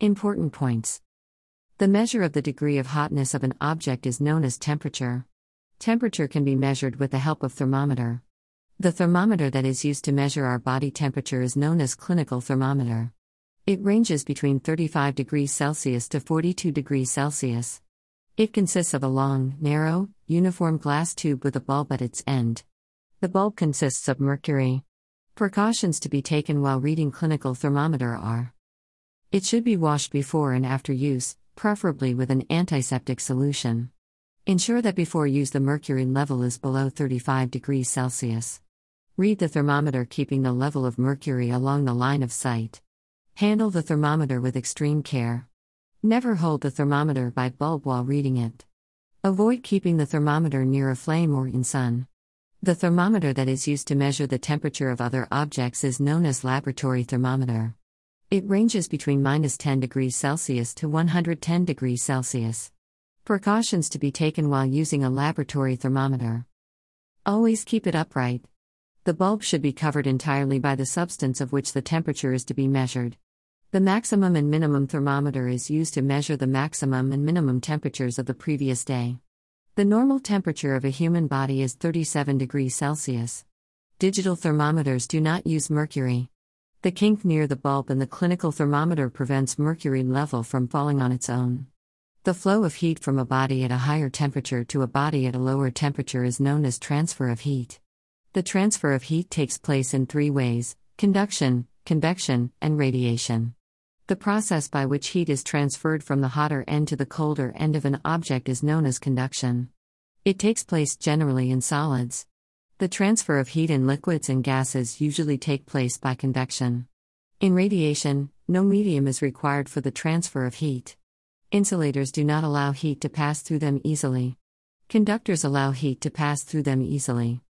Important points. The measure of the degree of hotness of an object is known as temperature. Temperature can be measured with the help of thermometer. The thermometer that is used to measure our body temperature is known as clinical thermometer. It ranges between 35 degrees Celsius to 42 degrees Celsius. It consists of a long, narrow, uniform glass tube with a bulb at its end. The bulb consists of mercury. Precautions to be taken while reading clinical thermometer are It should be washed before and after use, preferably with an antiseptic solution. Ensure that before use the mercury level is below 35 degrees Celsius. Read the thermometer keeping the level of mercury along the line of sight. Handle the thermometer with extreme care. Never hold the thermometer by bulb while reading it. Avoid keeping the thermometer near a flame or in sun. The thermometer that is used to measure the temperature of other objects is known as laboratory thermometer. It ranges between minus 10 degrees Celsius to 110 degrees Celsius. Precautions to be taken while using a laboratory thermometer. Always keep it upright. The bulb should be covered entirely by the substance of which the temperature is to be measured. The maximum and minimum thermometer is used to measure the maximum and minimum temperatures of the previous day. The normal temperature of a human body is 37 degrees Celsius. Digital thermometers do not use mercury. The kink near the bulb in the clinical thermometer prevents mercury level from falling on its own. The flow of heat from a body at a higher temperature to a body at a lower temperature is known as transfer of heat. The transfer of heat takes place in three ways conduction, convection, and radiation. The process by which heat is transferred from the hotter end to the colder end of an object is known as conduction. It takes place generally in solids. The transfer of heat in liquids and gases usually take place by convection. In radiation, no medium is required for the transfer of heat. Insulators do not allow heat to pass through them easily. Conductors allow heat to pass through them easily.